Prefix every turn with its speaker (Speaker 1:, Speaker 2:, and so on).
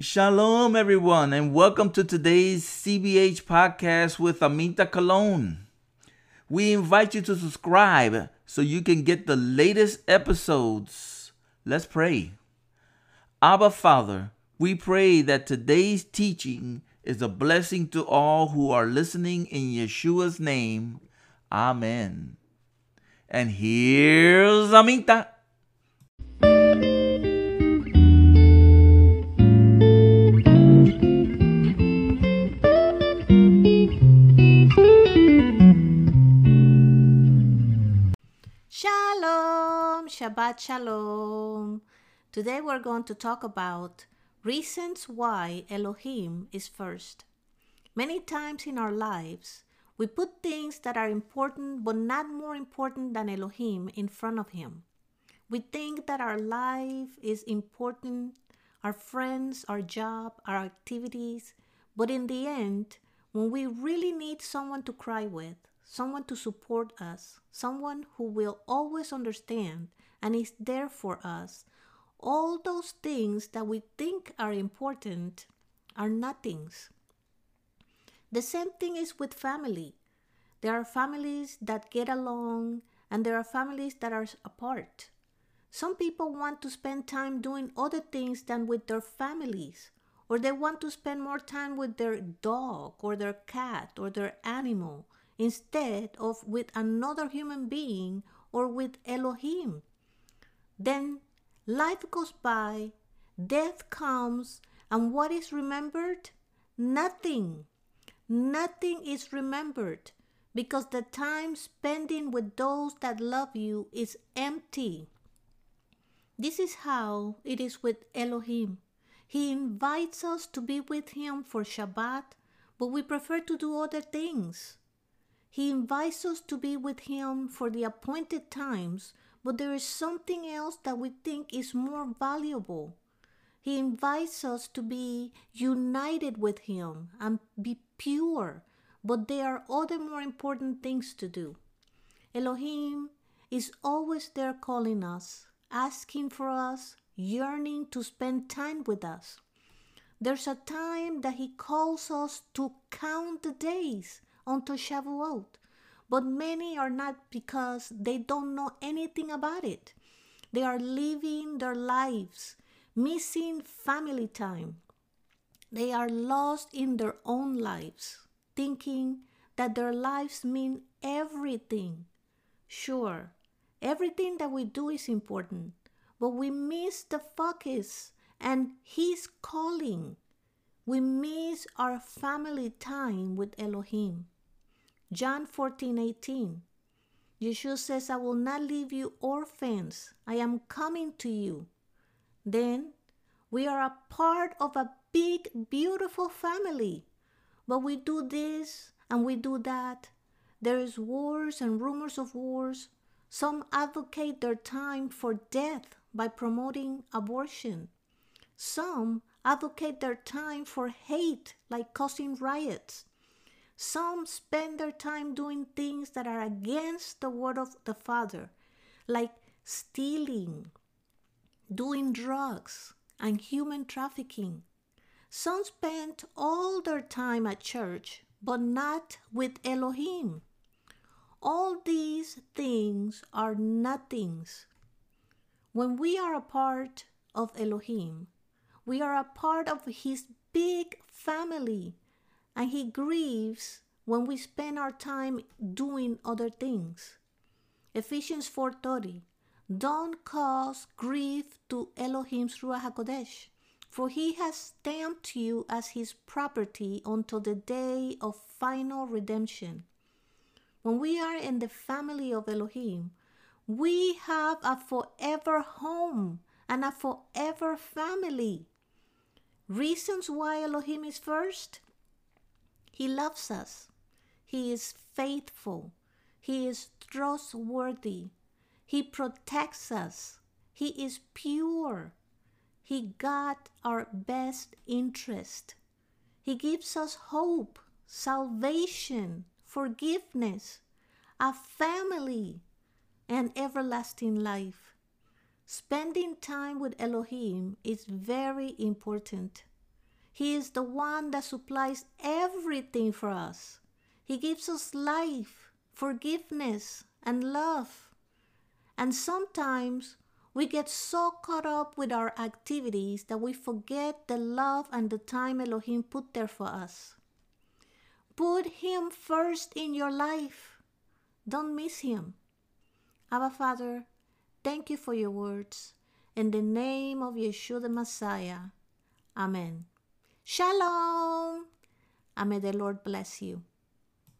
Speaker 1: Shalom, everyone, and welcome to today's CBH podcast with Aminta Cologne. We invite you to subscribe so you can get the latest episodes. Let's pray. Abba Father, we pray that today's teaching is a blessing to all who are listening in Yeshua's name. Amen. And here's Aminta.
Speaker 2: Shabbat Shalom. Today we're going to talk about reasons why Elohim is first. Many times in our lives, we put things that are important but not more important than Elohim in front of Him. We think that our life is important, our friends, our job, our activities, but in the end, when we really need someone to cry with, someone to support us, someone who will always understand and is there for us, all those things that we think are important are nothings. The same thing is with family. There are families that get along and there are families that are apart. Some people want to spend time doing other things than with their families, or they want to spend more time with their dog or their cat or their animal instead of with another human being or with Elohim. Then life goes by, death comes, and what is remembered? Nothing. Nothing is remembered because the time spending with those that love you is empty. This is how it is with Elohim. He invites us to be with Him for Shabbat, but we prefer to do other things. He invites us to be with Him for the appointed times, but there is something else that we think is more valuable. He invites us to be united with Him and be pure, but there are other more important things to do. Elohim is always there calling us, asking for us, yearning to spend time with us. There's a time that He calls us to count the days until Shavuot. But many are not because they don't know anything about it. They are living their lives, missing family time. They are lost in their own lives, thinking that their lives mean everything. Sure, everything that we do is important, but we miss the focus and His calling. We miss our family time with Elohim. John 14 18. Yeshua says, I will not leave you orphans. I am coming to you. Then we are a part of a big, beautiful family. But we do this and we do that. There is wars and rumors of wars. Some advocate their time for death by promoting abortion. Some advocate their time for hate, like causing riots. Some spend their time doing things that are against the word of the Father, like stealing, doing drugs, and human trafficking. Some spend all their time at church, but not with Elohim. All these things are nothings. When we are a part of Elohim, we are a part of His big family and he grieves when we spend our time doing other things. Ephesians 4:30 Don't cause grief to Elohim's Ruach HaKodesh, for he has stamped you as his property until the day of final redemption. When we are in the family of Elohim, we have a forever home and a forever family. Reasons why Elohim is first? He loves us. He is faithful. He is trustworthy. He protects us. He is pure. He got our best interest. He gives us hope, salvation, forgiveness, a family, and everlasting life. Spending time with Elohim is very important. He is the one that supplies everything for us. He gives us life, forgiveness, and love. And sometimes we get so caught up with our activities that we forget the love and the time Elohim put there for us. Put Him first in your life. Don't miss Him. Abba Father, thank you for your words. In the name of Yeshua the Messiah. Amen. Shalom. And may the Lord bless you.